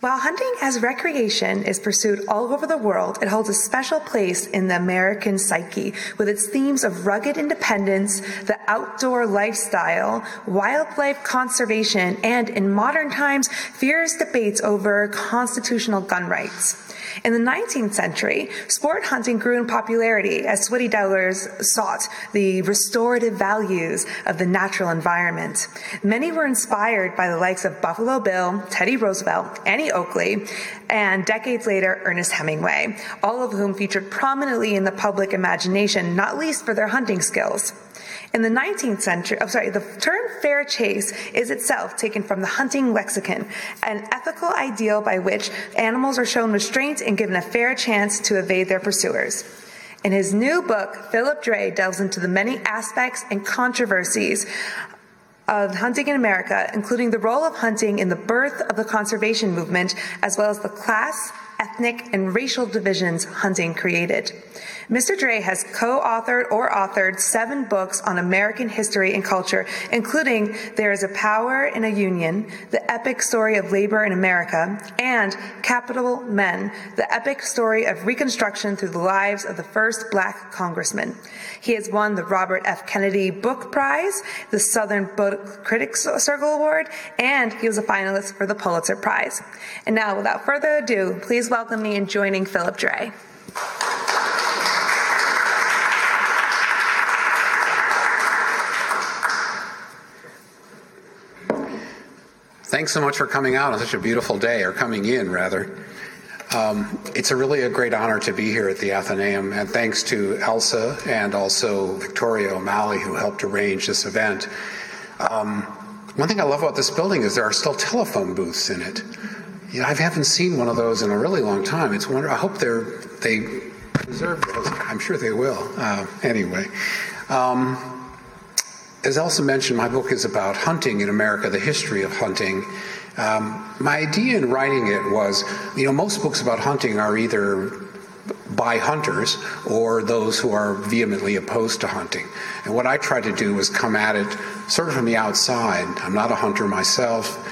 While hunting as recreation is pursued all over the world, it holds a special place in the American psyche with its themes of rugged independence, the outdoor lifestyle, wildlife conservation, and in modern times, fierce debates over constitutional gun rights. In the 19th century, sport hunting grew in popularity as sweaty dwellers sought the restorative values of the natural environment. Many were inspired by the likes of Buffalo Bill, Teddy Roosevelt, Annie Oakley, and decades later, Ernest Hemingway, all of whom featured prominently in the public imagination, not least for their hunting skills. In the 19th century, I'm sorry, the term fair chase is itself taken from the hunting lexicon, an ethical ideal by which animals are shown restraint and given a fair chance to evade their pursuers. In his new book, Philip Dray delves into the many aspects and controversies of hunting in America, including the role of hunting in the birth of the conservation movement, as well as the class, ethnic, and racial divisions hunting created. Mr. Dray has co authored or authored seven books on American history and culture, including There is a Power in a Union, The Epic Story of Labor in America, and Capital Men, The Epic Story of Reconstruction Through the Lives of the First Black Congressman. He has won the Robert F. Kennedy Book Prize, the Southern Book Critics Circle Award, and he was a finalist for the Pulitzer Prize. And now, without further ado, please welcome me in joining Philip Dray. Thanks so much for coming out on such a beautiful day, or coming in rather. Um, it's a really a great honor to be here at the Athenaeum, and thanks to Elsa and also Victoria O'Malley who helped arrange this event. Um, one thing I love about this building is there are still telephone booths in it. I haven't seen one of those in a really long time. It's wonder. I hope they're they preserve those. I'm sure they will. Uh, anyway. Um, as Elsa mentioned, my book is about hunting in America, the history of hunting. Um, my idea in writing it was, you know, most books about hunting are either by hunters or those who are vehemently opposed to hunting. And what I tried to do was come at it sort of from the outside. I'm not a hunter myself.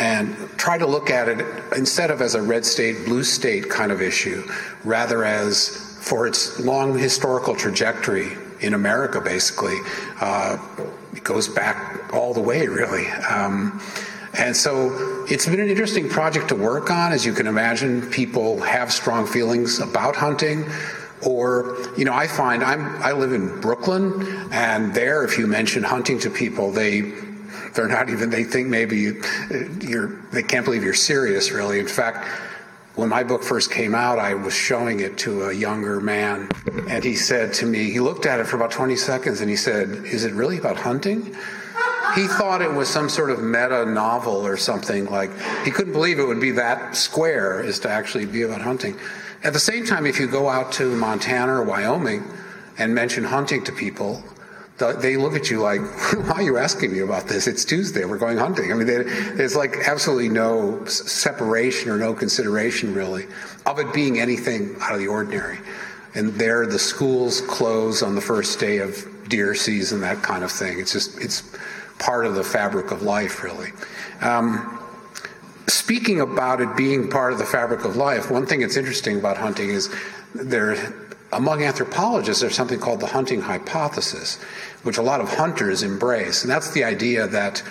And try to look at it instead of as a red state, blue state kind of issue, rather as for its long historical trajectory in America, basically. Uh, it goes back all the way, really. Um, and so it's been an interesting project to work on. As you can imagine, people have strong feelings about hunting. Or, you know, I find I'm, I live in Brooklyn, and there, if you mention hunting to people, they they're not even they think maybe you're they can't believe you're serious really in fact when my book first came out, I was showing it to a younger man, and he said to me, he looked at it for about 20 seconds and he said, Is it really about hunting? He thought it was some sort of meta novel or something like he couldn't believe it would be that square as to actually be about hunting. At the same time, if you go out to Montana or Wyoming and mention hunting to people, they look at you like, why are you asking me about this? It's Tuesday. We're going hunting. I mean, they, there's like absolutely no separation or no consideration really of it being anything out of the ordinary. And there, the schools close on the first day of deer season, that kind of thing. It's just, it's part of the fabric of life, really. Um, speaking about it being part of the fabric of life, one thing that's interesting about hunting is there among anthropologists, there's something called the hunting hypothesis, which a lot of hunters embrace. And that's the idea that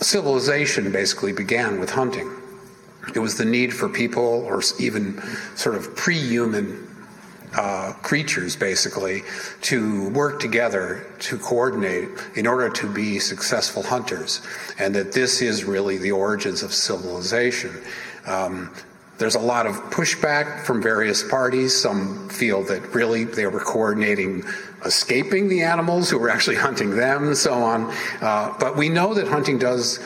civilization basically began with hunting. It was the need for people, or even sort of pre human uh, creatures, basically, to work together to coordinate in order to be successful hunters. And that this is really the origins of civilization. Um, there's a lot of pushback from various parties. Some feel that really they were coordinating escaping the animals who were actually hunting them, and so on. Uh, but we know that hunting does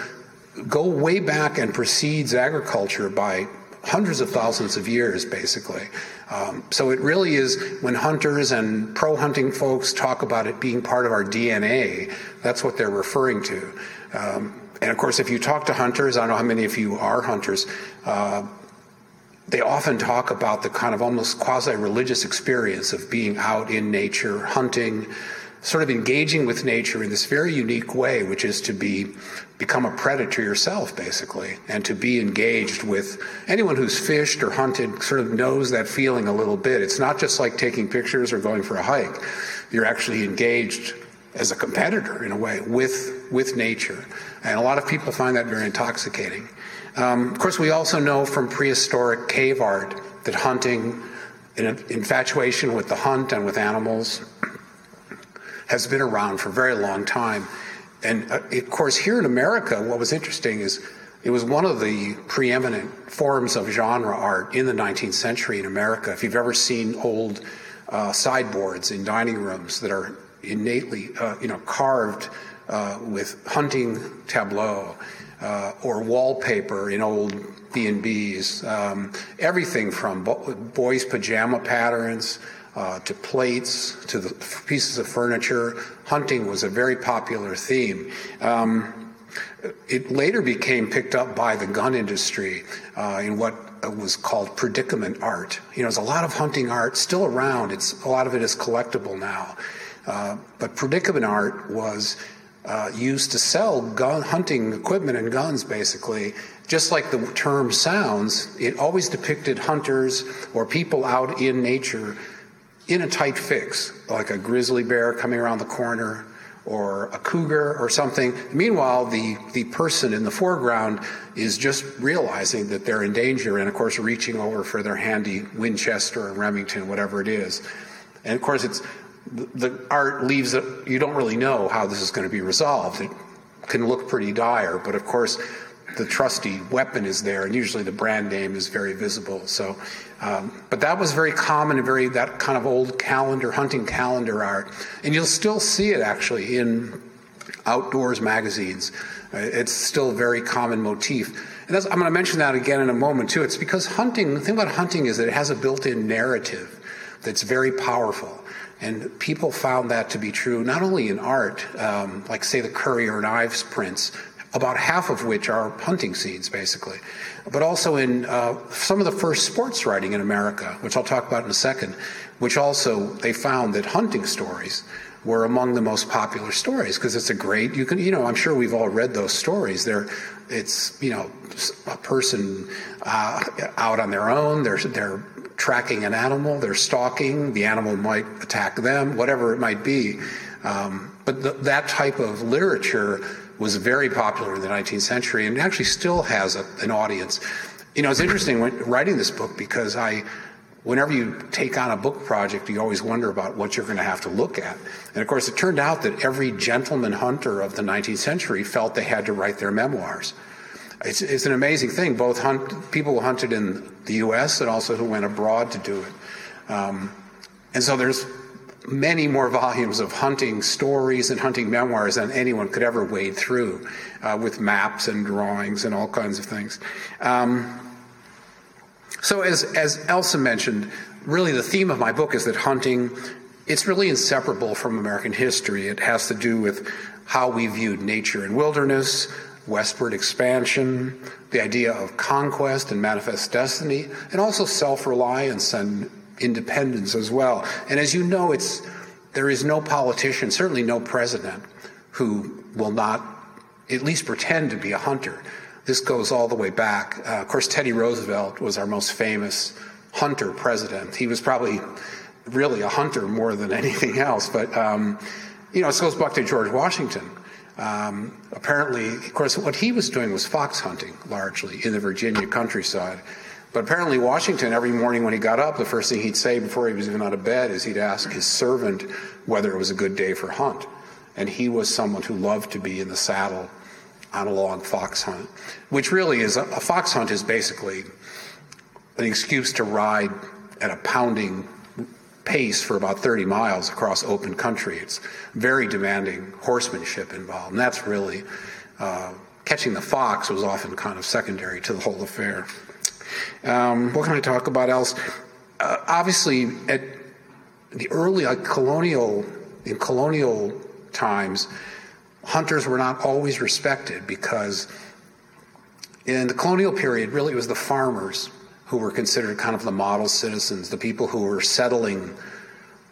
go way back and precedes agriculture by hundreds of thousands of years, basically. Um, so it really is when hunters and pro hunting folks talk about it being part of our DNA, that's what they're referring to. Um, and of course, if you talk to hunters, I don't know how many of you are hunters, uh, they often talk about the kind of almost quasi religious experience of being out in nature, hunting, sort of engaging with nature in this very unique way, which is to be become a predator yourself, basically, and to be engaged with anyone who's fished or hunted sort of knows that feeling a little bit. It's not just like taking pictures or going for a hike. You're actually engaged as a competitor in a way with with nature, and a lot of people find that very intoxicating. Um, of course, we also know from prehistoric cave art that hunting, an infatuation with the hunt and with animals, has been around for a very long time. And uh, of course, here in America, what was interesting is it was one of the preeminent forms of genre art in the 19th century in America. If you've ever seen old uh, sideboards in dining rooms that are innately, uh, you know, carved uh, with hunting tableau uh, or wallpaper in old B&Bs, um, everything from bo- boys' pajama patterns uh, to plates, to the pieces of furniture. Hunting was a very popular theme. Um, it later became picked up by the gun industry uh, in what was called predicament art. You know, there's a lot of hunting art still around. It's a lot of it is collectible now, uh, but predicament art was uh, used to sell gun hunting equipment and guns, basically. Just like the term sounds, it always depicted hunters or people out in nature in a tight fix, like a grizzly bear coming around the corner or a cougar or something. Meanwhile, the, the person in the foreground is just realizing that they're in danger and, of course, reaching over for their handy Winchester or Remington, whatever it is. And of course, it's the art leaves it, you don't really know how this is going to be resolved. It can look pretty dire, but of course, the trusty weapon is there, and usually the brand name is very visible. So, um, but that was very common and very that kind of old calendar hunting calendar art, and you'll still see it actually in outdoors magazines. Uh, it's still a very common motif. And I'm going to mention that again in a moment too. It's because hunting. The thing about hunting is that it has a built-in narrative that's very powerful. And people found that to be true not only in art, um, like, say, the Currier and Ives prints, about half of which are hunting scenes, basically, but also in uh, some of the first sports writing in America, which I'll talk about in a second, which also they found that hunting stories were among the most popular stories because it's a great you can you know i'm sure we've all read those stories. They're it's you know a person uh, out on their own they're they're tracking an animal they're stalking the animal might attack them whatever it might be um, but the, that type of literature was very popular in the 19th century and actually still has a, an audience. You know, it's interesting when, writing this book because I, whenever you take on a book project, you always wonder about what you're going to have to look at. And of course, it turned out that every gentleman hunter of the 19th century felt they had to write their memoirs. It's, it's an amazing thing. Both hunt, people who hunted in the U.S. and also who went abroad to do it. Um, and so there's many more volumes of hunting stories and hunting memoirs than anyone could ever wade through, uh, with maps and drawings and all kinds of things. Um, so, as, as Elsa mentioned, really the theme of my book is that hunting, it's really inseparable from American history. It has to do with how we viewed nature and wilderness, westward expansion, the idea of conquest and manifest destiny, and also self reliance and independence as well. And as you know, it's there is no politician, certainly no president, who will not at least pretend to be a hunter. This goes all the way back. Uh, of course, Teddy Roosevelt was our most famous hunter president. He was probably really a hunter more than anything else. But um, you know, it goes back to George Washington. Um, apparently, of course, what he was doing was fox hunting largely in the Virginia countryside. But apparently, Washington, every morning when he got up, the first thing he'd say before he was even out of bed is he'd ask his servant whether it was a good day for hunt. And he was someone who loved to be in the saddle on a long fox hunt, which really is a, a fox hunt is basically an excuse to ride at a pounding pace for about 30 miles across open country. It's very demanding horsemanship involved. And that's really, uh, catching the fox was often kind of secondary to the whole affair. Um, what can I talk about else? Uh, obviously, at the early uh, colonial in colonial times, hunters were not always respected because in the colonial period, really, it was the farmers who were considered kind of the model citizens, the people who were settling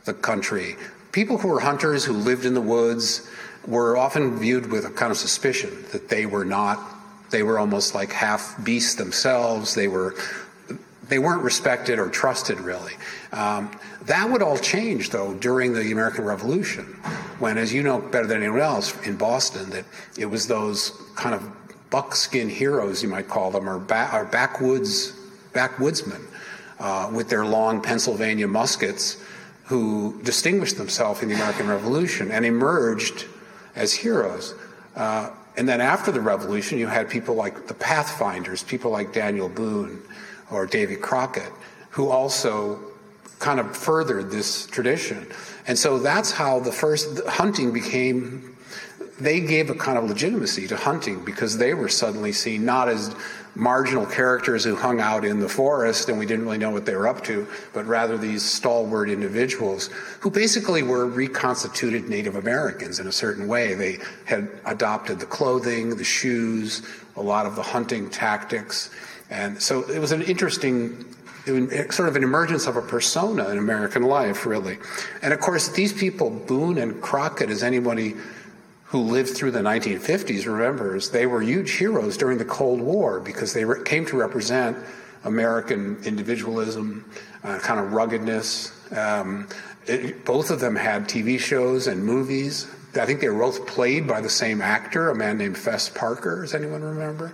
the country, people who were hunters who lived in the woods were often viewed with a kind of suspicion that they were not, they were almost like half beasts themselves. They were they weren't respected or trusted really. Um, that would all change though during the American Revolution, when, as you know better than anyone else in Boston, that it was those kind of buckskin heroes, you might call them, or, ba- or backwoods backwoodsmen uh, with their long Pennsylvania muskets, who distinguished themselves in the American Revolution and emerged as heroes. Uh, and then after the Revolution, you had people like the Pathfinders, people like Daniel Boone or Davy Crockett, who also kind of furthered this tradition. And so that's how the first hunting became, they gave a kind of legitimacy to hunting because they were suddenly seen not as marginal characters who hung out in the forest and we didn't really know what they were up to, but rather these stalwart individuals who basically were reconstituted Native Americans in a certain way. They had adopted the clothing, the shoes, a lot of the hunting tactics. And so it was an interesting, sort of an emergence of a persona in American life, really. And of course, these people, Boone and Crockett, as anybody who lived through the 1950s remembers, they were huge heroes during the Cold War because they re- came to represent American individualism, uh, kind of ruggedness. Um, it, both of them had TV shows and movies. I think they were both played by the same actor, a man named Fess Parker. Does anyone remember?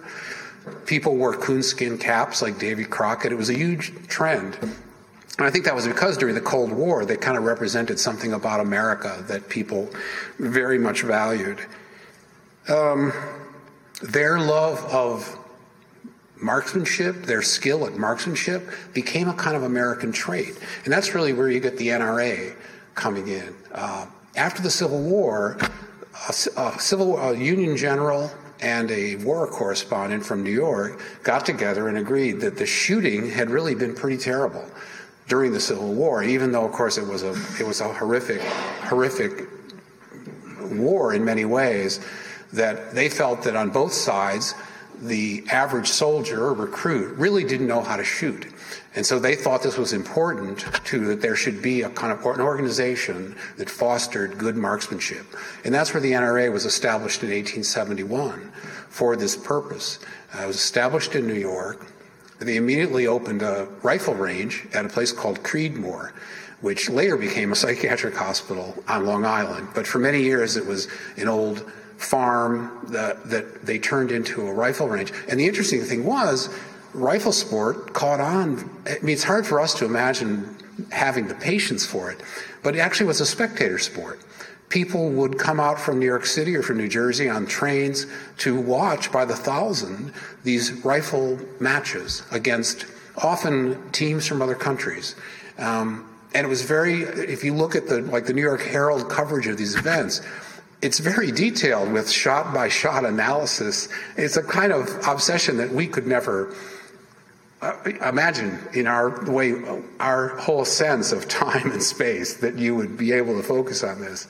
People wore coonskin caps like Davy Crockett. It was a huge trend. And I think that was because during the Cold War, they kind of represented something about America that people very much valued. Um, their love of marksmanship, their skill at marksmanship, became a kind of American trait. And that's really where you get the NRA coming in. Uh, after the Civil War, a, a civil a Union general and a war correspondent from New York got together and agreed that the shooting had really been pretty terrible during the Civil War, even though, of course, it was a it was a horrific, horrific war in many ways. That they felt that on both sides, the average soldier or recruit really didn't know how to shoot. And so they thought this was important to that there should be a kind of an organization that fostered good marksmanship. And that's where the NRA was established in 1871 for this purpose. Uh, it was established in New York. They immediately opened a rifle range at a place called Creedmoor, which later became a psychiatric hospital on Long Island. But for many years, it was an old farm that, that they turned into a rifle range. And the interesting thing was, rifle sport caught on. I mean, it's hard for us to imagine having the patience for it, but it actually was a spectator sport. People would come out from New York City or from New Jersey on trains to watch by the thousand these rifle matches against often teams from other countries. Um, and it was very, if you look at the, like the New York Herald coverage of these events, it's very detailed with shot by shot analysis. It's a kind of obsession that we could never imagine in our way, our whole sense of time and space that you would be able to focus on this.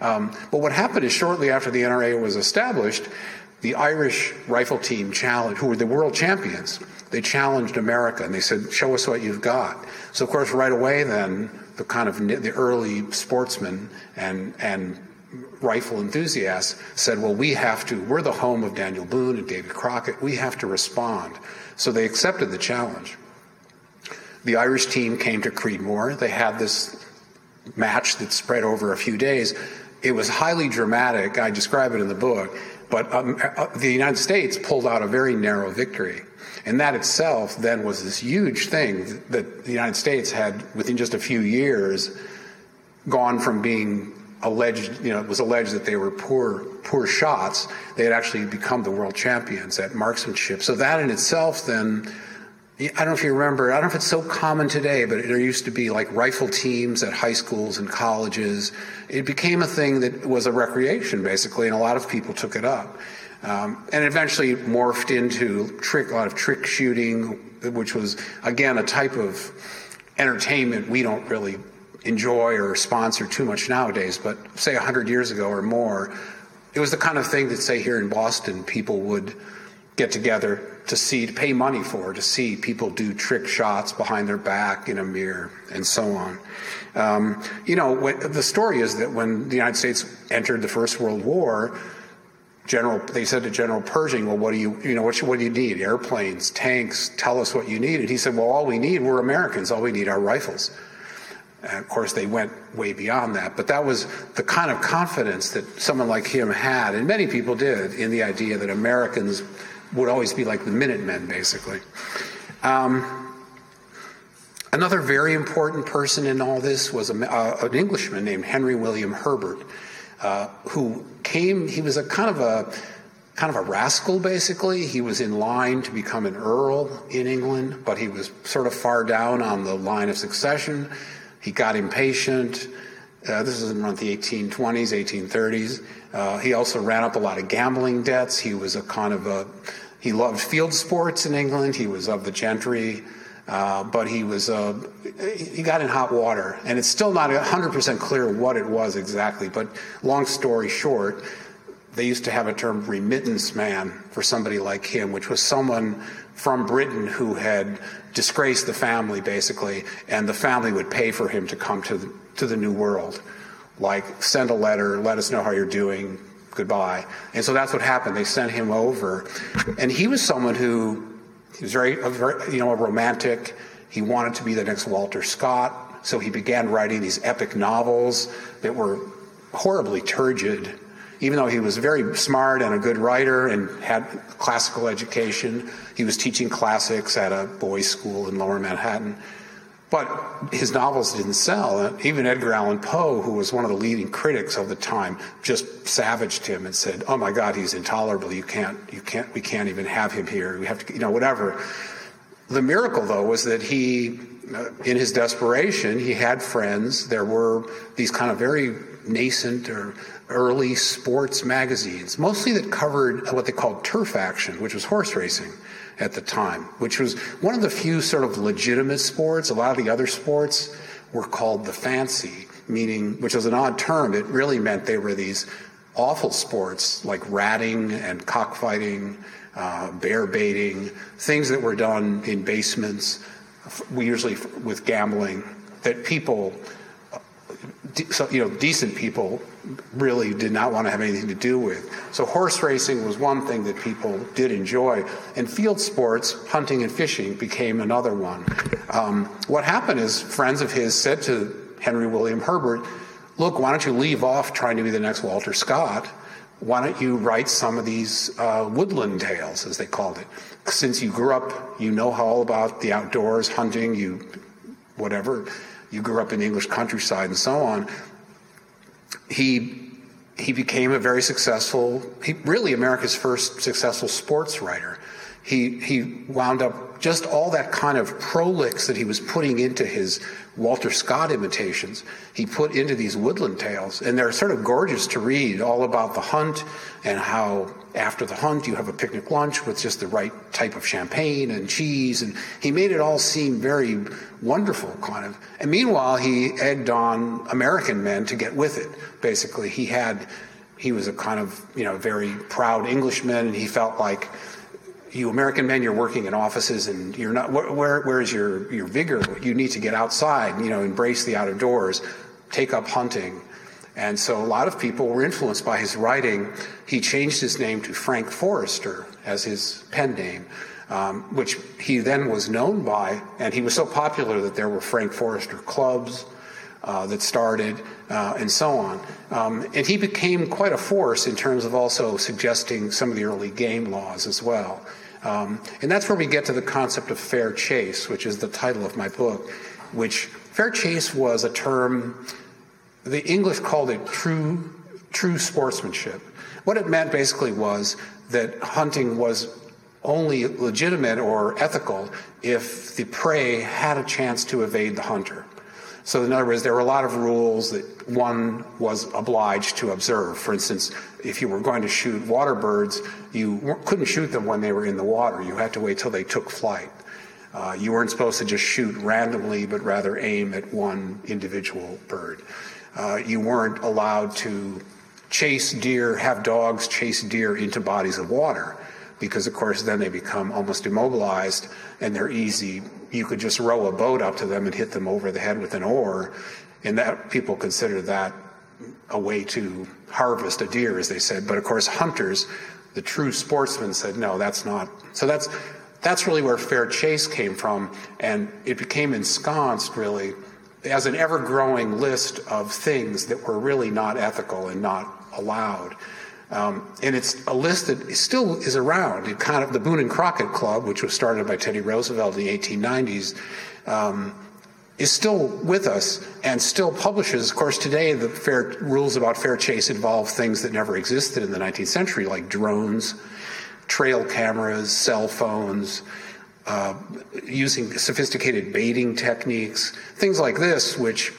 Um, but what happened is shortly after the NRA was established, the Irish rifle team challenged, who were the world champions, they challenged America and they said, "Show us what you've got." So of course, right away, then the kind of the early sportsmen and and rifle enthusiasts said, well, we have to, we're the home of Daniel Boone and David Crockett, we have to respond. So they accepted the challenge. The Irish team came to Creedmoor. They had this match that spread over a few days. It was highly dramatic. I describe it in the book. But um, uh, the United States pulled out a very narrow victory. And that itself then was this huge thing that the United States had, within just a few years, gone from being alleged, you know, it was alleged that they were poor, poor shots. They had actually become the world champions at marksmanship. So that in itself, then, I don't know if you remember, I don't know if it's so common today, but there used to be like rifle teams at high schools and colleges. It became a thing that was a recreation, basically, and a lot of people took it up. Um, and eventually morphed into trick, a lot of trick shooting, which was, again, a type of entertainment we don't really enjoy or sponsor too much nowadays, but say 100 years ago or more, it was the kind of thing that, say, here in Boston, people would get together to see, to pay money for, to see people do trick shots behind their back in a mirror, and so on. Um, you know, the story is that when the United States entered the First World War, General, they said to General Pershing, "Well, what do you, you know, what, what do you need? Airplanes, tanks? Tell us what you need." And he said, "Well, all we need, we're Americans. All we need are rifles." And of course, they went way beyond that. But that was the kind of confidence that someone like him had, and many people did, in the idea that Americans would always be like the Minutemen, basically. Um, another very important person in all this was a, uh, an Englishman named Henry William Herbert, uh, who came. He was a kind of a kind of a rascal, basically. He was in line to become an earl in England, but he was sort of far down on the line of succession. He got impatient. Uh, this is around the 1820s, 1830s. Uh, he also ran up a lot of gambling debts. He was a kind of a, he loved field sports in England. He was of the gentry, uh, but he was, uh, he got in hot water. And it's still not 100% clear what it was exactly, but long story short, they used to have a term remittance man for somebody like him, which was someone from Britain who had disgraced the family, basically, and the family would pay for him to come to the, to the new world. Like, send a letter, let us know how you're doing, goodbye. And so that's what happened. They sent him over. And he was someone who was very, very, you know, a romantic. He wanted to be the next Walter Scott. So he began writing these epic novels that were horribly turgid even though he was very smart and a good writer and had classical education, he was teaching classics at a boys' school in lower Manhattan. But his novels didn't sell. Even Edgar Allan Poe, who was one of the leading critics of the time, just savaged him and said, "Oh my God, he's intolerable. You can't, you can't, we can't even have him here. We have to, you know, whatever." The miracle, though, was that he, uh, in his desperation, he had friends. There were these kind of very nascent or early sports magazines, mostly that covered what they called turf action, which was horse racing at the time, which was one of the few sort of legitimate sports. A lot of the other sports were called the fancy, meaning, which was an odd term. It really meant they were these awful sports like ratting and cockfighting, uh, bear baiting, things that were done in basements, we usually with gambling, that people so, you know, decent people really did not want to have anything to do with. So horse racing was one thing that people did enjoy, and field sports, hunting and fishing, became another one. Um, what happened is friends of his said to Henry William Herbert, "Look, why don't you leave off trying to be the next Walter Scott? Why don't you write some of these uh, woodland tales, as they called it? Since you grew up, you know all about the outdoors, hunting, you whatever." You grew up in the English countryside and so on. He he became a very successful, he, really America's first successful sports writer. He he wound up just all that kind of prolix that he was putting into his Walter Scott imitations, he put into these woodland tales. And they're sort of gorgeous to read, all about the hunt and how after the hunt you have a picnic lunch with just the right type of champagne and cheese. And he made it all seem very wonderful, kind of. And meanwhile, he egged on American men to get with it, basically. He had, he was a kind of, you know, very proud Englishman, and he felt like, you American men, you're working in offices and you're not, where, where is your, your vigor? You need to get outside, you know, embrace the outdoors, take up hunting. And so a lot of people were influenced by his writing. He changed his name to Frank Forester as his pen name, um, which he then was known by. And he was so popular that there were Frank Forester clubs uh, that started uh, and so on. Um, and he became quite a force in terms of also suggesting some of the early game laws as well. Um, and that's where we get to the concept of fair chase, which is the title of my book, which fair chase was a term, the English called it true, true sportsmanship. What it meant basically was that hunting was only legitimate or ethical if the prey had a chance to evade the hunter. So, in other words, there were a lot of rules that one was obliged to observe. For instance, if you were going to shoot water birds, you couldn't shoot them when they were in the water. You had to wait till they took flight. Uh, you weren't supposed to just shoot randomly, but rather aim at one individual bird. Uh, you weren't allowed to chase deer, have dogs chase deer into bodies of water because, of course, then they become almost immobilized and they're easy. You could just row a boat up to them and hit them over the head with an oar, and that people consider that a way to harvest a deer, as they said. But of course, hunters, the true sportsmen, said no, that's not. So that's that's really where fair chase came from, and it became ensconced really as an ever growing list of things that were really not ethical and not allowed. Um, and it's a list that still is around. It kind of the Boone and Crockett Club, which was started by Teddy Roosevelt in the 1890s, um, is still with us and still publishes. Of course, today the fair rules about fair chase involve things that never existed in the 19th century, like drones, trail cameras, cell phones, uh, using sophisticated baiting techniques, things like this, which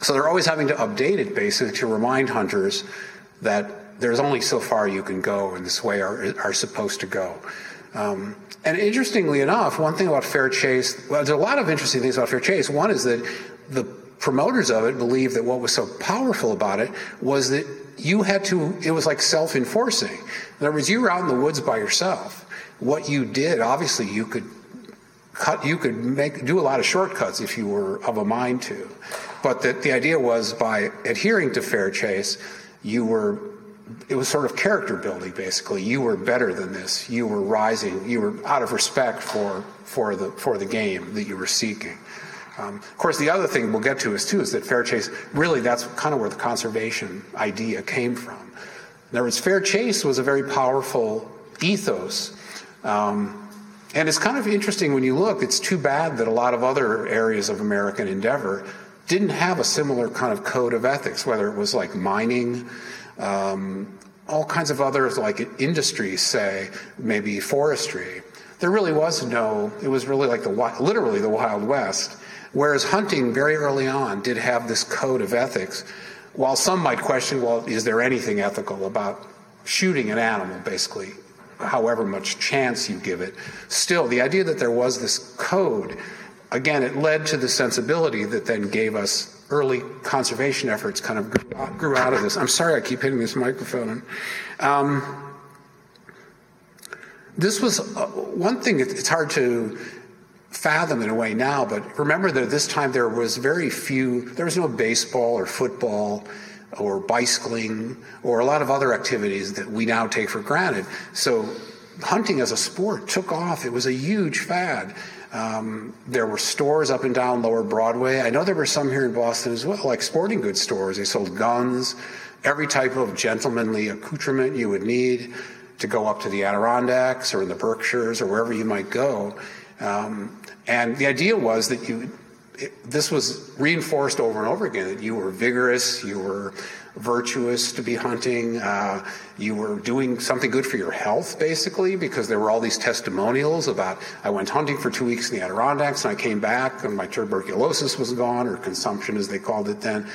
so they're always having to update it basically to remind hunters that there's only so far you can go and this way are, are supposed to go. Um, and interestingly enough, one thing about fair chase, well, there's a lot of interesting things about fair chase. One is that the promoters of it believed that what was so powerful about it was that you had to, it was like self enforcing. In other words, you were out in the woods by yourself what you did, obviously, you could cut, you could make do a lot of shortcuts if you were of a mind to. But the, the idea was by adhering to fair chase, you were it was sort of character building basically. You were better than this. You were rising. You were out of respect for for the for the game that you were seeking. Um, of course the other thing we'll get to is too is that fair chase really that's kind of where the conservation idea came from. In other words fair chase was a very powerful ethos. Um, and it's kind of interesting when you look, it's too bad that a lot of other areas of American endeavor didn't have a similar kind of code of ethics, whether it was like mining, um, all kinds of others like industries, say, maybe forestry. There really was no, it was really like the, literally the Wild West. Whereas hunting very early on did have this code of ethics. While some might question, well, is there anything ethical about shooting an animal, basically, however much chance you give it. Still, the idea that there was this code, again, it led to the sensibility that then gave us early conservation efforts kind of grew out of this. I'm sorry I keep hitting this microphone. Um, this was uh, one thing, it's hard to fathom in a way now, but remember that this time there was very few, there was no baseball or football or bicycling or a lot of other activities that we now take for granted. So hunting as a sport took off. It was a huge fad. Um, there were stores up and down Lower Broadway. I know there were some here in Boston as well, like sporting goods stores. They sold guns, every type of gentlemanly accoutrement you would need to go up to the Adirondacks or in the Berkshires or wherever you might go. Um, and the idea was that you it, this was reinforced over and over again that you were vigorous, you were virtuous to be hunting, uh, you were doing something good for your health, basically, because there were all these testimonials about I went hunting for two weeks in the Adirondacks and I came back and my tuberculosis was gone, or consumption as they called it then.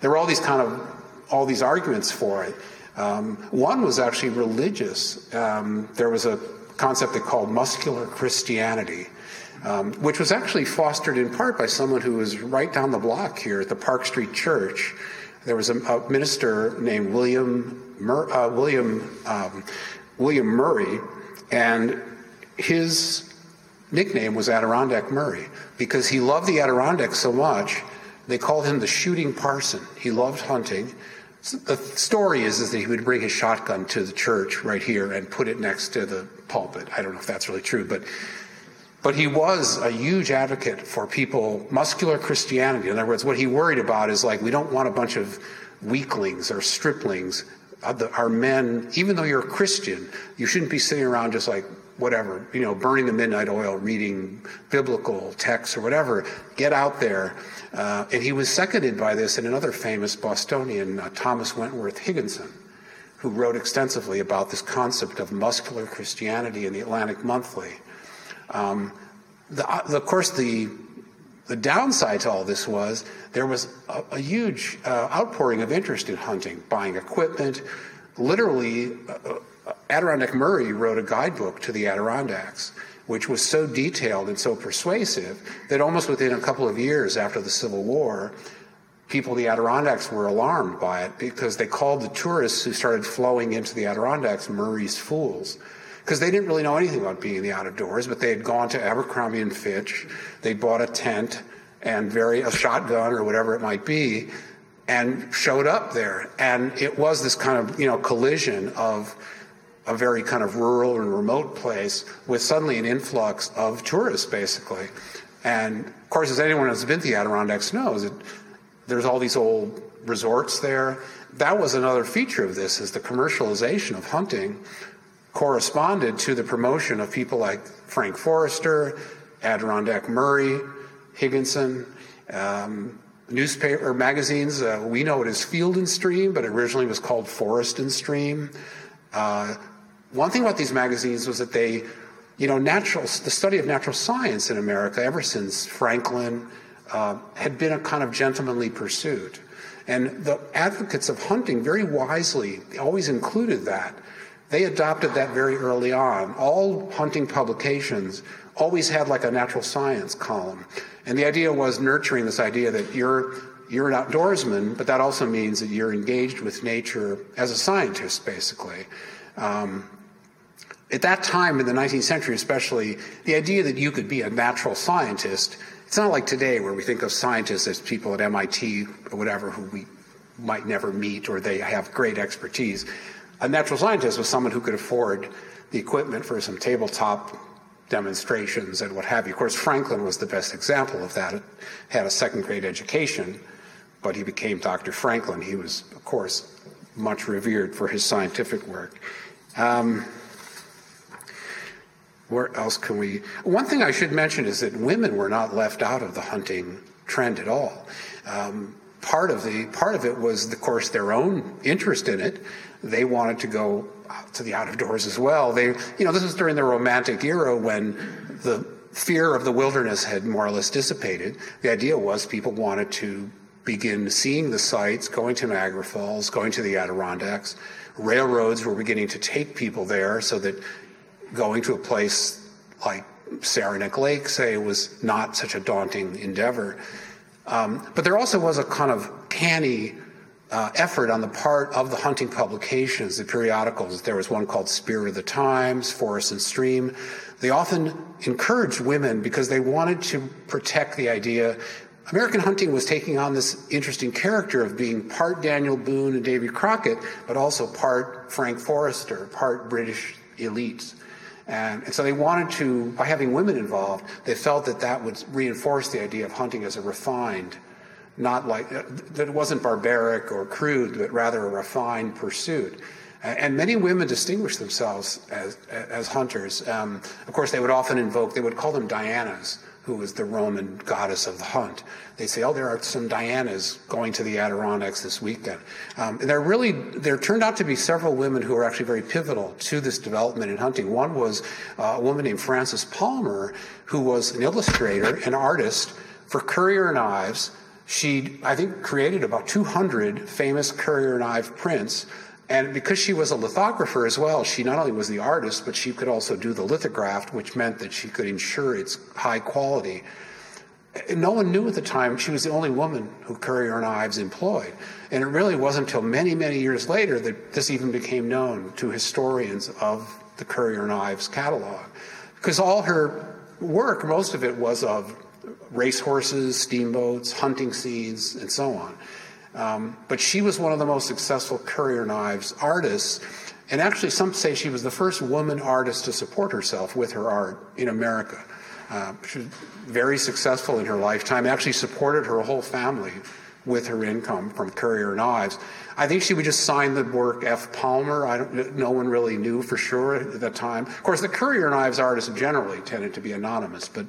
There were all these kind of all these arguments for it. Um, one was actually religious. Um, there was a concept they called muscular Christianity um, which was actually fostered in part by someone who was right down the block here at the Park Street Church. There was a, a minister named William Mur- uh, William um, William Murray, and his nickname was Adirondack Murray because he loved the Adirondacks so much. They called him the shooting parson. He loved hunting. The story is, is that he would bring his shotgun to the church right here and put it next to the pulpit. I don't know if that's really true, but but he was a huge advocate for people, muscular Christianity. In other words, what he worried about is like, we don't want a bunch of weaklings or striplings. Our men, even though you're a Christian, you shouldn't be sitting around just like, whatever, you know, burning the midnight oil, reading biblical texts or whatever. Get out there. Uh, and he was seconded by this in another famous Bostonian, uh, Thomas Wentworth Higginson, who wrote extensively about this concept of muscular Christianity in the Atlantic Monthly. Um, the, uh, of course, the the downside to all this was there was a, a huge uh, outpouring of interest in hunting, buying equipment. Literally, uh, uh, Adirondack Murray wrote a guidebook to the Adirondacks, which was so detailed and so persuasive that almost within a couple of years after the Civil War, people in the Adirondacks were alarmed by it because they called the tourists who started flowing into the Adirondacks Murray's fools because they didn't really know anything about being in the out of doors, but they had gone to Abercrombie and Fitch, they bought a tent and very a shotgun or whatever it might be, and showed up there. And it was this kind of you know collision of a very kind of rural and remote place with suddenly an influx of tourists, basically. And of course, as anyone who's been to the Adirondacks knows, it, there's all these old resorts there. That was another feature of this, is the commercialization of hunting corresponded to the promotion of people like Frank Forester, Adirondack Murray, Higginson, um, newspaper magazines. Uh, we know it as Field and Stream, but it originally was called Forest and Stream. Uh, one thing about these magazines was that they, you know, natural the study of natural science in America ever since Franklin uh, had been a kind of gentlemanly pursuit. And the advocates of hunting very wisely always included that. They adopted that very early on. All hunting publications always had like a natural science column. And the idea was nurturing this idea that you're you're an outdoorsman, but that also means that you're engaged with nature as a scientist, basically. Um, at that time in the 19th century, especially, the idea that you could be a natural scientist it's not like today where we think of scientists as people at MIT or whatever who we might never meet or they have great expertise. A natural scientist was someone who could afford the equipment for some tabletop demonstrations and what have you. Of course, Franklin was the best example of that. He had a second grade education, but he became Dr. Franklin. He was, of course, much revered for his scientific work. Um, where else can we? One thing I should mention is that women were not left out of the hunting trend at all. Um, part of the part of it was, of course, their own interest in it. They wanted to go to the out of doors as well. They, you know, this was during the Romantic era when the fear of the wilderness had more or less dissipated. The idea was people wanted to begin seeing the sights, going to Niagara Falls, going to the Adirondacks. Railroads were beginning to take people there so that going to a place like Saranac Lake, say, was not such a daunting endeavor. Um, but there also was a kind of canny uh, effort on the part of the hunting publications, the periodicals. There was one called Spirit of the Times, Forest and Stream. They often encouraged women because they wanted to protect the idea. American hunting was taking on this interesting character of being part Daniel Boone and Davy Crockett, but also part Frank Forester, part British elites. And, and, so they wanted to, by having women involved, they felt that that would reinforce the idea of hunting as a refined, not like, that it wasn't barbaric or crude, but rather a refined pursuit. And many women distinguished themselves as, as hunters. Um, of course, they would often invoke, they would call them Dianas who was the Roman goddess of the hunt. They say, oh, there are some Dianas going to the Adirondacks this weekend. Um, and there really, there turned out to be several women who were actually very pivotal to this development in hunting. One was uh, a woman named Frances Palmer, who was an illustrator, an artist for Currier and Ives. She, I think, created about 200 famous Currier and Ives prints and because she was a lithographer as well, she not only was the artist, but she could also do the lithograph, which meant that she could ensure its high quality. No one knew at the time she was the only woman who Currier and Ives employed. And it really wasn't until many, many years later that this even became known to historians of the Currier and Ives catalog. Because all her work, most of it was of racehorses, steamboats, hunting scenes, and so on. Um, but she was one of the most successful Currier and Ives artists. And actually, some say she was the first woman artist to support herself with her art in America. Uh, she was very successful in her lifetime, actually supported her whole family with her income from Currier and Ives. I think she would just sign the work F. Palmer. I don't, no one really knew for sure at that time. Of course, the Currier and Ives artists generally tended to be anonymous, but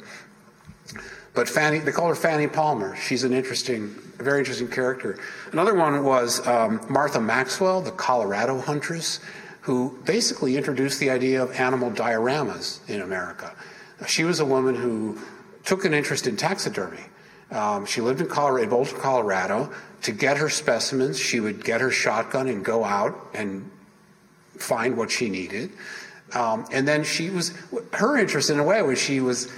but Fanny, they call her Fanny Palmer. She's an interesting, very interesting character. Another one was um, Martha Maxwell, the Colorado huntress, who basically introduced the idea of animal dioramas in America. She was a woman who took an interest in taxidermy. Um, she lived in Colorado, Boulder, Colorado. To get her specimens, she would get her shotgun and go out and find what she needed. Um, and then she was, her interest in a way was she was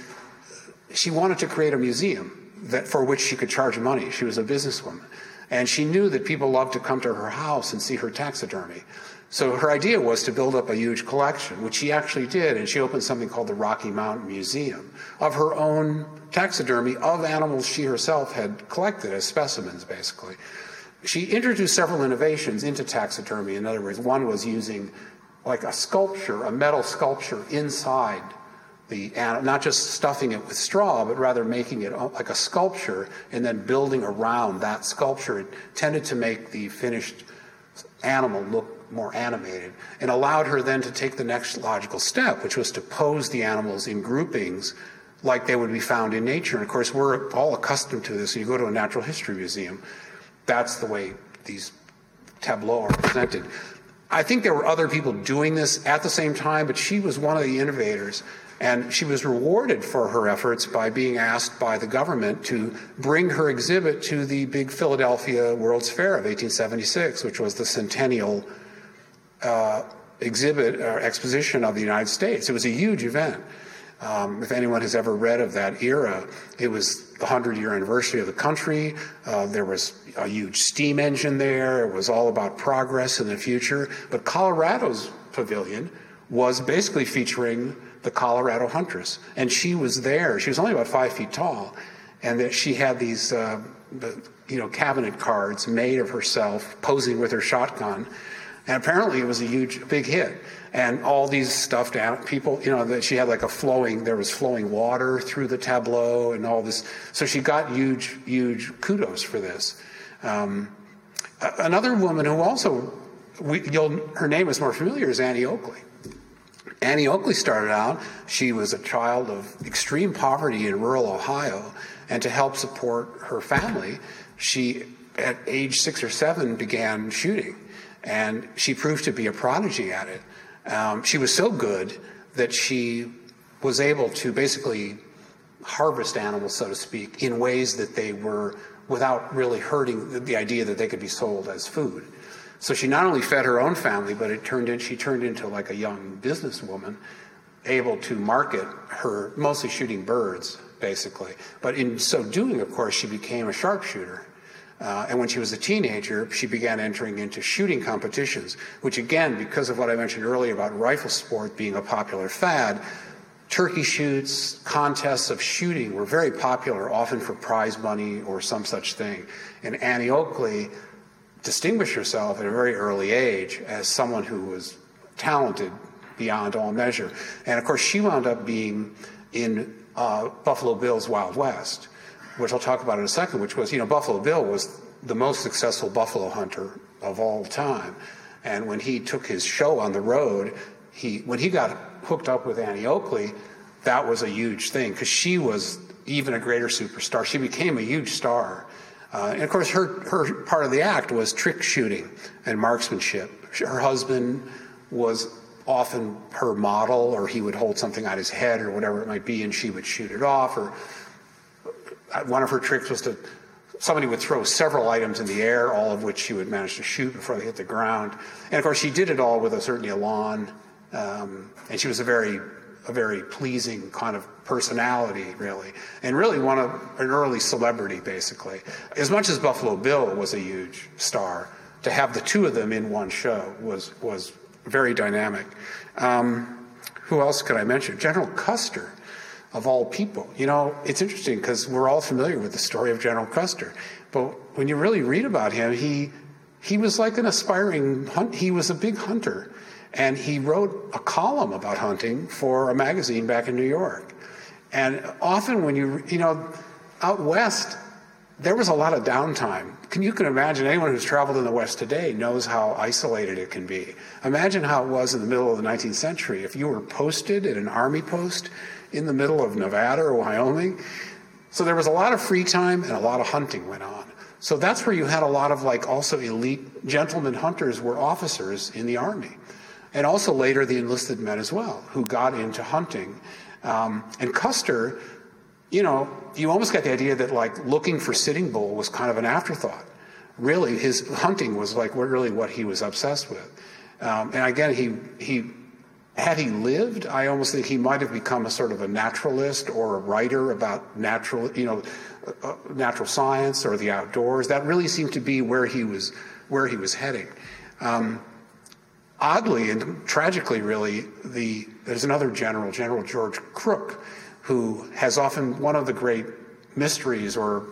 she wanted to create a museum that for which she could charge money. She was a businesswoman. And she knew that people loved to come to her house and see her taxidermy. So her idea was to build up a huge collection, which she actually did, and she opened something called the Rocky Mountain Museum of her own taxidermy of animals she herself had collected as specimens, basically. She introduced several innovations into taxidermy. In other words, one was using like a sculpture, a metal sculpture inside the not just stuffing it with straw, but rather making it uh, like a sculpture and then building around that sculpture. It tended to make the finished animal look more animated and allowed her then to take the next logical step, which was to pose the animals in groupings like they would be found in nature. And of course, we're all accustomed to this. You go to a natural history museum, that's the way these tableaux are presented. I think there were other people doing this at the same time, but she was one of the innovators. And she was rewarded for her efforts by being asked by the government to bring her exhibit to the big Philadelphia World's Fair of 1876, which was the centennial uh, exhibit or exposition of the United States. It was a huge event. Um, if anyone has ever read of that era, it was the 100 year anniversary of the country. Uh, there was a huge steam engine there. It was all about progress in the future. But Colorado's pavilion was basically featuring the Colorado huntress. And she was there. She was only about five feet tall. And that she had these, uh, you know, cabinet cards made of herself posing with her shotgun. And apparently it was a huge, big hit and all these stuffed people, you know, that she had like a flowing, there was flowing water through the tableau and all this. So she got huge, huge kudos for this. Um, another woman who also, we, her name is more familiar is Annie Oakley. Annie Oakley started out, she was a child of extreme poverty in rural Ohio, and to help support her family, she, at age six or seven, began shooting. And she proved to be a prodigy at it. Um, she was so good that she was able to basically harvest animals, so to speak, in ways that they were without really hurting the, the idea that they could be sold as food. So she not only fed her own family, but it turned in, she turned into like a young businesswoman, able to market her, mostly shooting birds, basically. But in so doing, of course, she became a sharpshooter. Uh, and when she was a teenager, she began entering into shooting competitions, which again, because of what I mentioned earlier about rifle sport being a popular fad, turkey shoots, contests of shooting were very popular, often for prize money or some such thing. And Annie Oakley distinguished herself at a very early age as someone who was talented beyond all measure. And of course, she wound up being in uh, Buffalo Bill's Wild West which I'll talk about in a second, which was, you know, Buffalo Bill was the most successful buffalo hunter of all time. And when he took his show on the road, he when he got hooked up with Annie Oakley, that was a huge thing because she was even a greater superstar. She became a huge star. Uh, and of course, her, her part of the act was trick shooting and marksmanship. Her husband was often her model, or he would hold something on his head or whatever it might be, and she would shoot it off. Or one of her tricks was to somebody would throw several items in the air, all of which she would manage to shoot before they hit the ground. And of course, she did it all with a certain elan, um, and she was a very a very pleasing kind of personality, really, and really one of an early celebrity, basically. As much as Buffalo Bill was a huge star, to have the two of them in one show was was very dynamic. Um, who else could I mention? General Custer of all people. You know, it's interesting because we're all familiar with the story of General Custer, but when you really read about him, he he was like an aspiring hunt. He was a big hunter, and he wrote a column about hunting for a magazine back in New York. And often, when you you know, out west, there was a lot of downtime. Can you can imagine anyone who's traveled in the West today knows how isolated it can be. Imagine how it was in the middle of the 19th century. If you were posted at an army post in the middle of Nevada or Wyoming. So there was a lot of free time and a lot of hunting went on. So that's where you had a lot of like also elite gentlemen hunters were officers in the army. And also later the enlisted men as well, who got into hunting. Um, and Custer, you know, you almost got the idea that like looking for Sitting Bull was kind of an afterthought. Really, his hunting was like really what he was obsessed with. Um, and again, he he had he lived, I almost think he might have become a sort of a naturalist or a writer about natural, you know, uh, natural science or the outdoors. That really seemed to be where he was, where he was heading. Um, oddly and tragically, really, the, there's another general, General George Crook, who has often one of the great mysteries or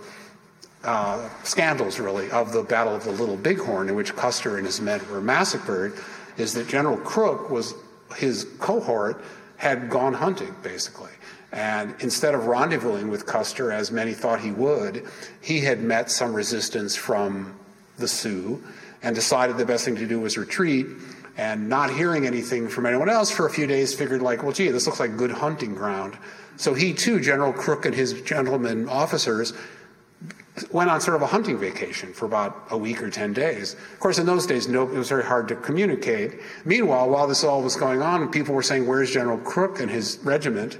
uh, scandals, really, of the Battle of the Little Bighorn, in which Custer and his men were massacred, is that General Crook was his cohort had gone hunting, basically. And instead of rendezvousing with Custer, as many thought he would, he had met some resistance from the Sioux and decided the best thing to do was retreat. And not hearing anything from anyone else for a few days, figured like, well, gee, this looks like good hunting ground. So he too, General Crook and his gentlemen officers, went on sort of a hunting vacation for about a week or 10 days. Of course, in those days, no, it was very hard to communicate. Meanwhile, while this all was going on, people were saying, Where's General Crook and his regiment?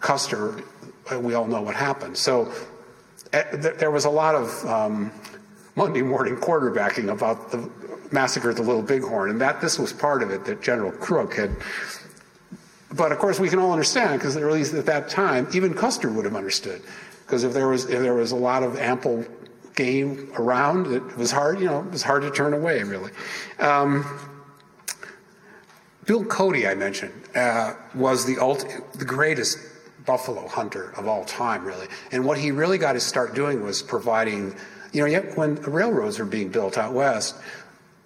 Custer, uh, we all know what happened. So uh, there was a lot of um, Monday morning quarterbacking about the massacre at the Little Bighorn, and that this was part of it that General Crook had. But of course, we can all understand because at least at that time, even Custer would have understood because if there was if there was a lot of ample game around, it was hard. You know, it was hard to turn away. Really. Um, Bill Cody, I mentioned, uh, was the ult- the greatest buffalo hunter of all time, really. And what he really got to start doing was providing, you know, yet when railroads were being built out west,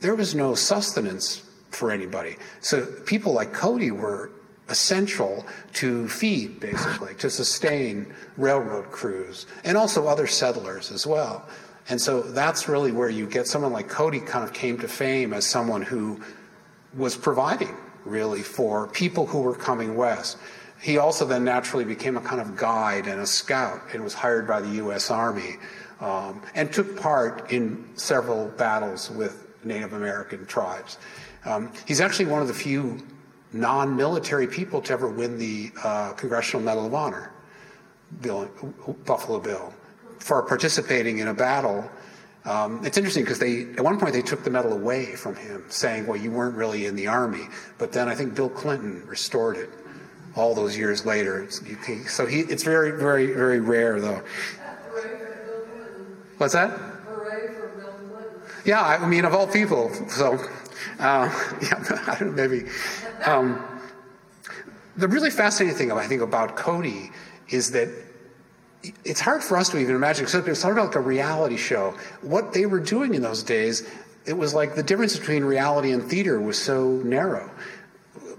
there was no sustenance for anybody. So people like Cody were essential to feed, basically, to sustain railroad crews and also other settlers as well. And so that's really where you get someone like Cody kind of came to fame as someone who was providing really for people who were coming west. He also then naturally became a kind of guide and a scout and was hired by the U.S. Army um, and took part in several battles with Native American tribes. Um, he's actually one of the few non military people to ever win the uh, Congressional Medal of Honor, Bill, Buffalo Bill, for participating in a battle. Um, it's interesting because they, at one point, they took the medal away from him, saying, "Well, you weren't really in the army." But then I think Bill Clinton restored it all those years later. So he, it's very, very, very rare, though. What's that? Yeah, I mean, of all people. So, uh, yeah, I don't know, maybe. Um, the really fascinating thing, I think, about Cody is that it's hard for us to even imagine, it's sort of like a reality show. What they were doing in those days, it was like the difference between reality and theater was so narrow.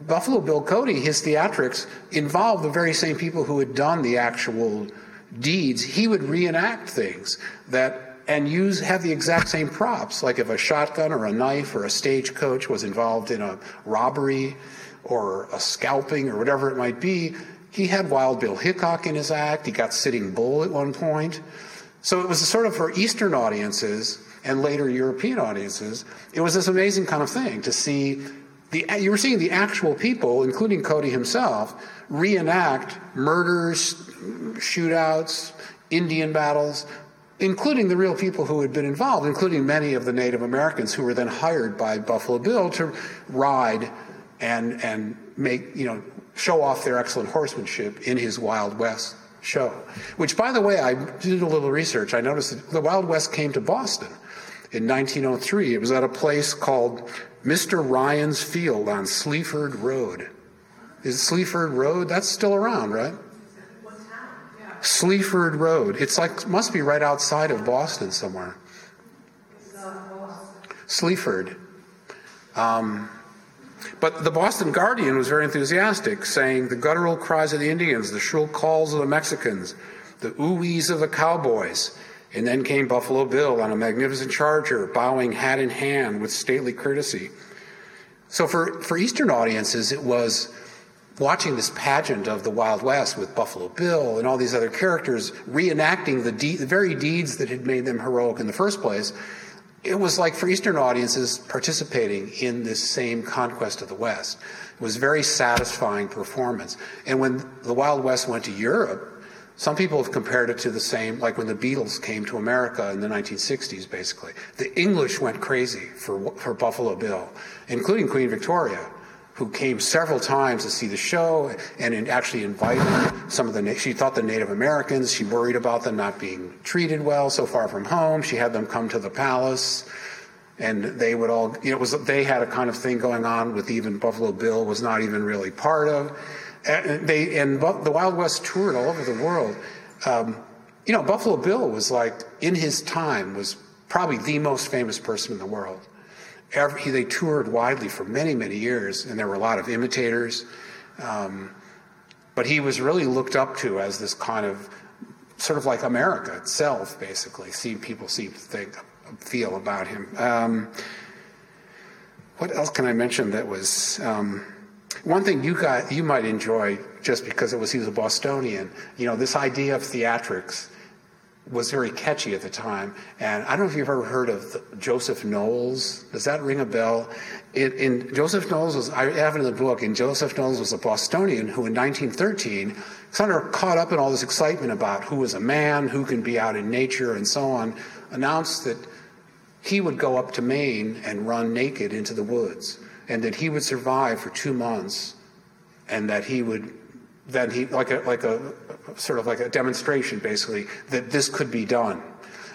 Buffalo Bill Cody, his theatrics involved the very same people who had done the actual deeds. He would reenact things that and use have the exact same props. Like if a shotgun or a knife or a stagecoach was involved in a robbery or a scalping or whatever it might be, he had Wild Bill Hickok in his act. He got Sitting Bull at one point. So it was sort of for Eastern audiences and later European audiences, it was this amazing kind of thing to see the, you were seeing the actual people, including Cody himself, reenact murders, shootouts, Indian battles, including the real people who had been involved, including many of the Native Americans who were then hired by Buffalo Bill to ride and and make you know show off their excellent horsemanship in his Wild West show. Which, by the way, I did a little research. I noticed that the Wild West came to Boston in 1903. It was at a place called Mr. Ryan's Field on Sleaford Road. Is Sleaford Road? That's still around, right? Sleaford Road. It's like, must be right outside of Boston somewhere. Sleaford. Um, but the Boston Guardian was very enthusiastic, saying the guttural cries of the Indians, the shrill calls of the Mexicans, the oohs of the cowboys. And then came Buffalo Bill on a magnificent charger, bowing hat in hand with stately courtesy. So for, for Eastern audiences, it was watching this pageant of the Wild West with Buffalo Bill and all these other characters reenacting the, de- the very deeds that had made them heroic in the first place. It was like for Eastern audiences participating in this same conquest of the West. It was very satisfying performance. And when the Wild West went to Europe, some people have compared it to the same, like when the Beatles came to America in the 1960s, basically. The English went crazy for, for Buffalo Bill, including Queen Victoria, who came several times to see the show and actually invited some of the, she thought the Native Americans, she worried about them not being treated well so far from home. She had them come to the palace. and they would all, you know, it was they had a kind of thing going on with even Buffalo Bill was not even really part of. And they and the Wild West toured all over the world. Um, you know, Buffalo Bill was like in his time was probably the most famous person in the world. Every, they toured widely for many many years, and there were a lot of imitators. Um, but he was really looked up to as this kind of sort of like America itself, basically. See people seem to think feel about him. Um, what else can I mention that was um, one thing you got you might enjoy just because it was he was a Bostonian. You know, this idea of theatrics was very catchy at the time. And I don't know if you've ever heard of Joseph Knowles. Does that ring a bell? In, in, Joseph Knowles was, I have it in the book, and Joseph Knowles was a Bostonian who in 1913 kind of caught up in all this excitement about who was a man, who can be out in nature, and so on, announced that he would go up to Maine and run naked into the woods, and that he would survive for two months, and that he would then he like a like a sort of like a demonstration basically that this could be done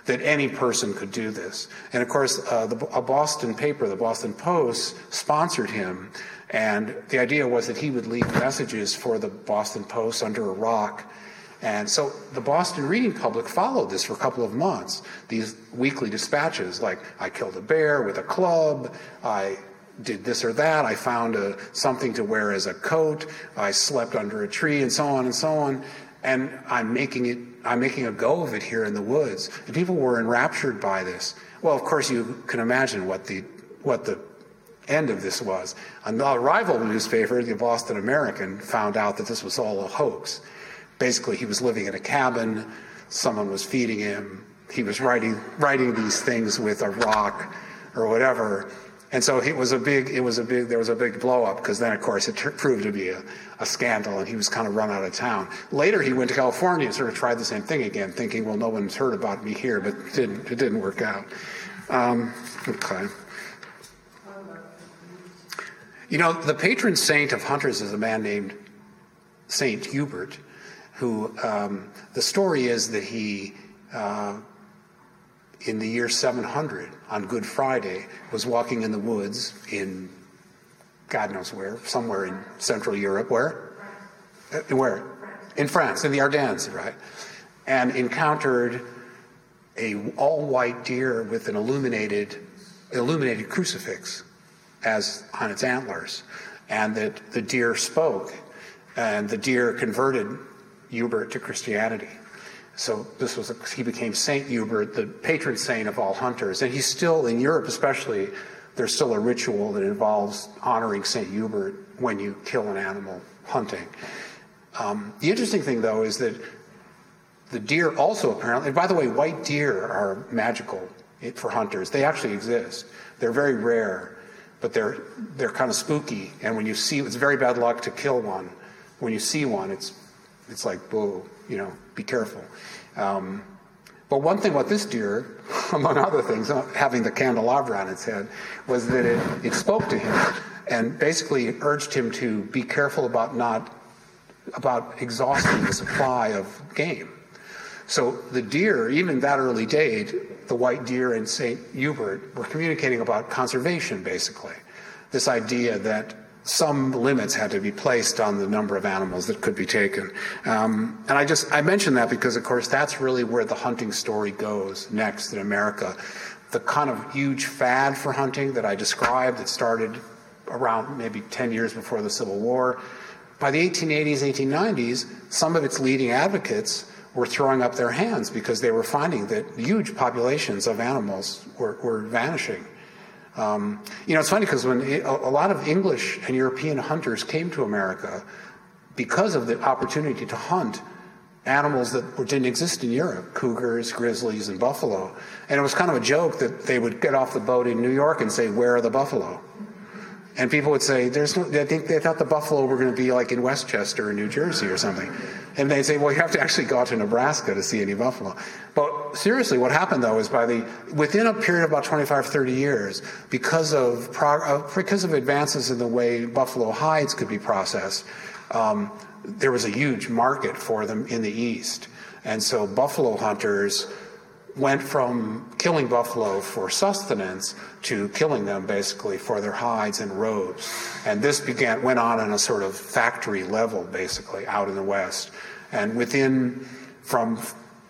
that any person could do this and of course uh, the, a boston paper the boston post sponsored him and the idea was that he would leave messages for the boston post under a rock and so the Boston reading public followed this for a couple of months. These weekly dispatches, like I killed a bear with a club, I did this or that, I found a, something to wear as a coat, I slept under a tree, and so on and so on. And I'm making it, I'm making a go of it here in the woods. And people were enraptured by this. Well, of course, you can imagine what the what the end of this was. A rival newspaper, the Boston American, found out that this was all a hoax basically he was living in a cabin, someone was feeding him, he was writing writing these things with a rock or whatever. And so it was a big, it was a big, there was a big blow up because then, of course, it proved to be a, a, scandal and he was kind of run out of town. Later, he went to California and sort of tried the same thing again, thinking, well, no one's heard about me here, but it didn't, it didn't work out. Um, okay. You know, the patron saint of hunters is a man named Saint Hubert who um, the story is that he, uh, in the year 700, on Good Friday, was walking in the woods in God knows where, somewhere in Central Europe. Where? Uh, where? In France, in the Ardennes, right? And encountered a all-white deer with an illuminated, illuminated crucifix as on its antlers, and that the deer spoke, and the deer converted Hubert to Christianity. So this was a, he became Saint Hubert, the patron saint of all hunters, and he's still in Europe, especially. There's still a ritual that involves honoring Saint Hubert when you kill an animal hunting. Um, the interesting thing, though, is that the deer also apparently. And by the way, white deer are magical for hunters. They actually exist. They're very rare, but they're they're kind of spooky. And when you see, it's very bad luck to kill one. When you see one, it's it's like, boo, you know, be careful. Um, but one thing about this deer, among other things, uh, having the candelabra on its head, was that it, it spoke to him and basically urged him to be careful about not about exhausting the supply of game. So the deer, even that early date, the white deer and St. Hubert were communicating about conservation, basically. This idea that some limits had to be placed on the number of animals that could be taken. Um, and I just I mention that because, of course, that's really where the hunting story goes next in America. The kind of huge fad for hunting that I described that started around maybe 10 years before the Civil War. By the 1880s, 1890s, some of its leading advocates were throwing up their hands because they were finding that huge populations of animals were, were vanishing. Um, you know, it's funny because when it, a, lot of English and European hunters came to America because of the opportunity to hunt animals that didn't exist in Europe cougars, grizzlies, and buffalo. And it was kind of a joke that they would get off the boat in New York and say, Where are the buffalo? And people would say, "There's no." I think they thought the buffalo were going to be like in Westchester or New Jersey or something, and they'd say, "Well, you have to actually go out to Nebraska to see any buffalo." But seriously, what happened though is by the within a period of about 25, 30 years, because of uh, because of advances in the way buffalo hides could be processed, um, there was a huge market for them in the East, and so buffalo hunters went from killing buffalo for sustenance to killing them basically for their hides and robes. And this began went on on a sort of factory level basically out in the west. And within from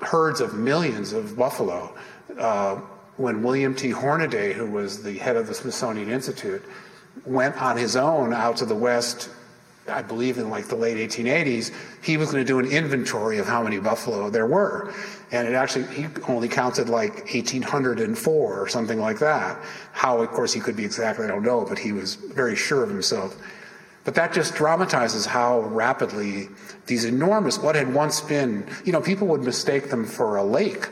herds of millions of buffalo, uh, when William T. Hornaday, who was the head of the Smithsonian Institute, went on his own out to the west I believe in like the late 1880s, he was going to do an inventory of how many buffalo there were. And it actually, he only counted like 1,804 or something like that. How, of course, he could be exactly, I don't know, but he was very sure of himself. But that just dramatizes how rapidly these enormous, what had once been, you know, people would mistake them for a lake.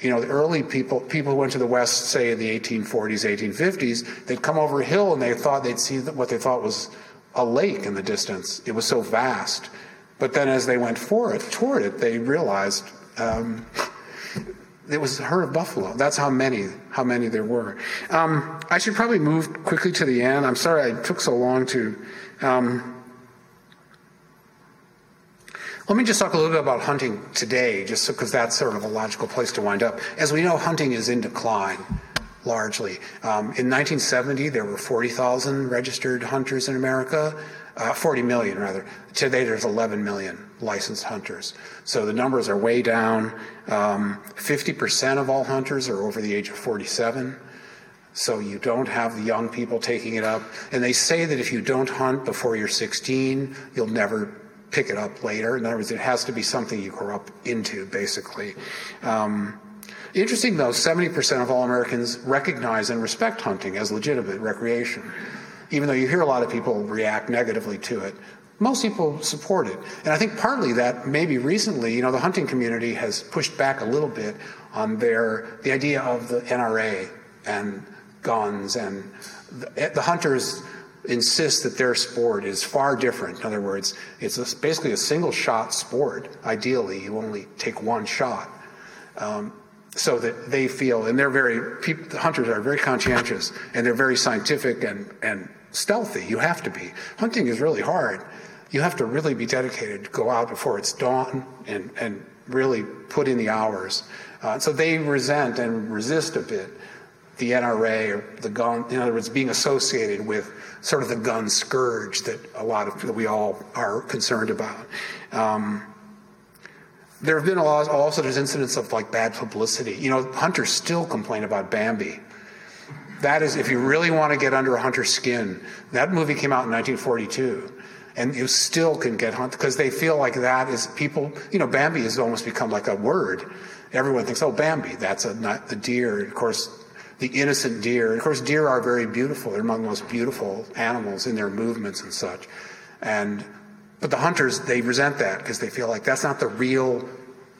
You know, the early people, people who went to the West, say in the 1840s, 1850s, they'd come over a hill and they thought they'd see what they thought was a lake in the distance. It was so vast. But then as they went for it, toward it, they realized um, it was a herd of buffalo. That's how many, how many there were. Um, I should probably move quickly to the end. I'm sorry I took so long to. Um, let me just talk a little bit about hunting today, just because so, that's sort of a logical place to wind up. As we know, hunting is in decline largely. Um, in 1970, there were 40,000 registered hunters in America, uh, 40 million rather. Today, there's 11 million licensed hunters. So the numbers are way down. Um, 50% of all hunters are over the age of 47. So you don't have the young people taking it up. And they say that if you don't hunt before you're 16, you'll never pick it up later. In other words, it has to be something you grow up into, basically. Um, Interesting though, 70% of all Americans recognize and respect hunting as legitimate recreation. Even though you hear a lot of people react negatively to it, most people support it. And I think partly that maybe recently, you know, the hunting community has pushed back a little bit on their the idea of the NRA and guns and the, the hunters insist that their sport is far different. In other words, it's a, basically a single shot sport. Ideally, you only take one shot. Um, so that they feel, and they're very, people, the hunters are very conscientious and they're very scientific and, and stealthy. You have to be. Hunting is really hard. You have to really be dedicated to go out before it's dawn and, and really put in the hours. Uh, so they resent and resist a bit the NRA or the gun, in other words, being associated with sort of the gun scourge that a lot of that we all are concerned about. Um, there have been also there's incidents of like bad publicity. You know, hunters still complain about Bambi. That is, if you really want to get under a hunter's skin, that movie came out in 1942, and you still can get hunt because they feel like that is people. You know, Bambi has almost become like a word. Everyone thinks, oh, Bambi, that's a not the deer. Of course, the innocent deer. Of course, deer are very beautiful. They're among the most beautiful animals in their movements and such. And but the hunters, they resent that because they feel like that's not the real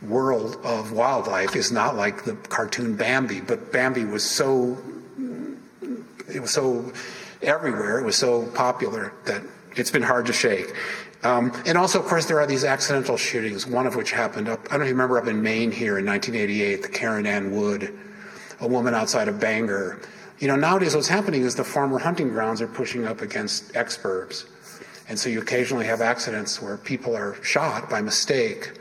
world of wildlife is not like the cartoon Bambi, but Bambi was so it was so everywhere, it was so popular that it's been hard to shake. Um, and also, of course, there are these accidental shootings, one of which happened up, I don't even remember, up in Maine here in 1988, the Karen Ann Wood, a woman outside of Bangor. You know, nowadays what's happening is the farmer hunting grounds are pushing up against exurbs. And so you occasionally have accidents where people are shot by mistake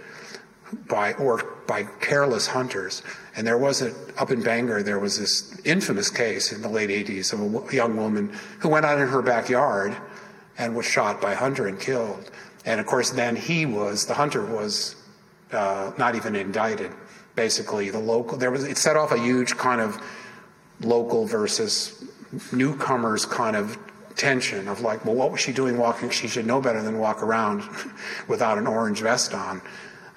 by or by careless hunters. And there was a up in Bangor, there was this infamous case in the late 80s of a young woman who went out in her backyard and was shot by a hunter and killed. And of course, then he was the hunter was uh, not even indicted. Basically, the local there was it set off a huge kind of local versus newcomers kind of tension of like, well, what was she doing walking? She should know better than walk around without an orange vest on.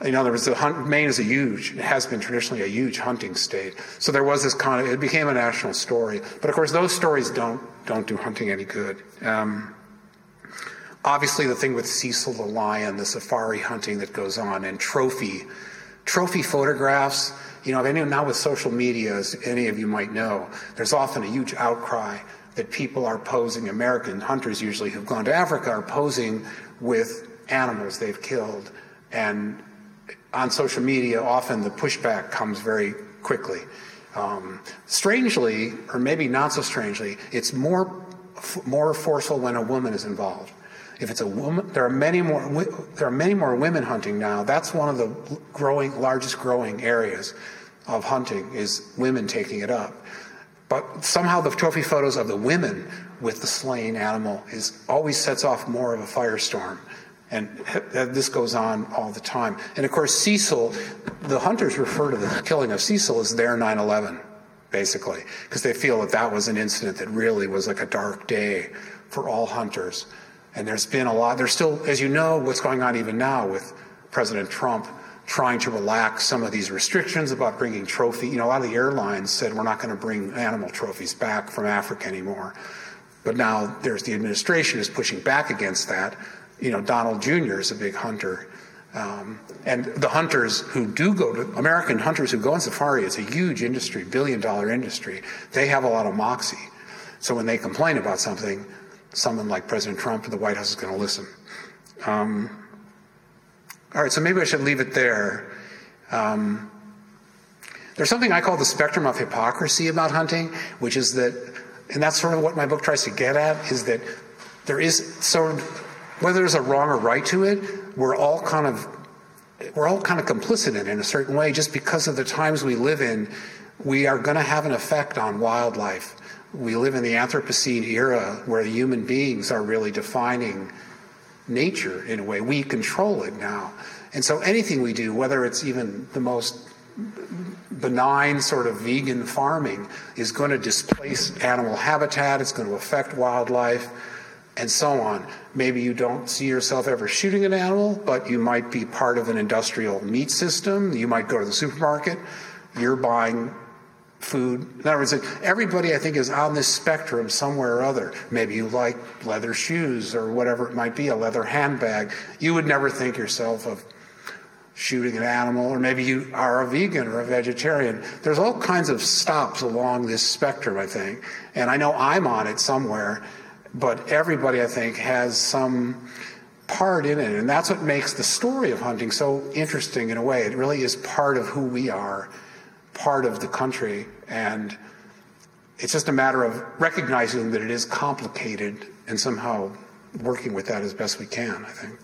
In other words, the hunt, Maine is a huge, it has been traditionally a huge hunting state. So there was this kind of, it became a national story. But of course, those stories don't don't do hunting any good. Um, obviously, the thing with Cecil the lion, the safari hunting that goes on, and trophy trophy photographs. You know, anyone now with social media, as any of you might know, there's often a huge outcry that people are posing, American hunters usually who've gone to Africa are posing with animals they've killed. And on social media, often the pushback comes very quickly. Um, strangely, or maybe not so strangely, it's more more forceful when a woman is involved. If it's a woman, there are many more. There are many more women hunting now. That's one of the growing, largest growing areas of hunting is women taking it up. But somehow the trophy photos of the women with the slain animal is always sets off more of a firestorm. And this goes on all the time. And of course, Cecil, the hunters refer to the killing of Cecil as their 9 11, basically, because they feel that that was an incident that really was like a dark day for all hunters. And there's been a lot, there's still, as you know, what's going on even now with President Trump trying to relax some of these restrictions about bringing trophy. You know, a lot of the airlines said we're not going to bring animal trophies back from Africa anymore. But now there's the administration is pushing back against that. You know, Donald Jr. is a big hunter. Um, and the hunters who do go to American hunters who go on safari, it's a huge industry, billion dollar industry. They have a lot of moxie. So when they complain about something, someone like President Trump and the White House is going to listen. Um, all right, so maybe I should leave it there. Um, there's something I call the spectrum of hypocrisy about hunting, which is that, and that's sort of what my book tries to get at, is that there is of, whether there's a wrong or right to it, we're all kind of, we're all kind of complicit in it in a certain way, just because of the times we live in. We are going to have an effect on wildlife. We live in the Anthropocene era where human beings are really defining nature in a way. We control it now. And so anything we do, whether it's even the most benign sort of vegan farming, is going to displace animal habitat, it's going to affect wildlife, and so on. Maybe you don't see yourself ever shooting an animal, but you might be part of an industrial meat system. You might go to the supermarket, you're buying food. In other words, everybody I think is on this spectrum somewhere or other. Maybe you like leather shoes or whatever it might be, a leather handbag. You would never think yourself of shooting an animal, or maybe you are a vegan or a vegetarian. There's all kinds of stops along this spectrum, I think. And I know I'm on it somewhere, but everybody, I think, has some part in it. And that's what makes the story of hunting so interesting in a way. It really is part of who we are part of the country. And it's just a matter of recognizing that it is complicated and somehow working with that as best we can, I think.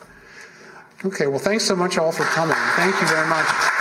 Okay, well, thanks so much all for coming. Thank you very much.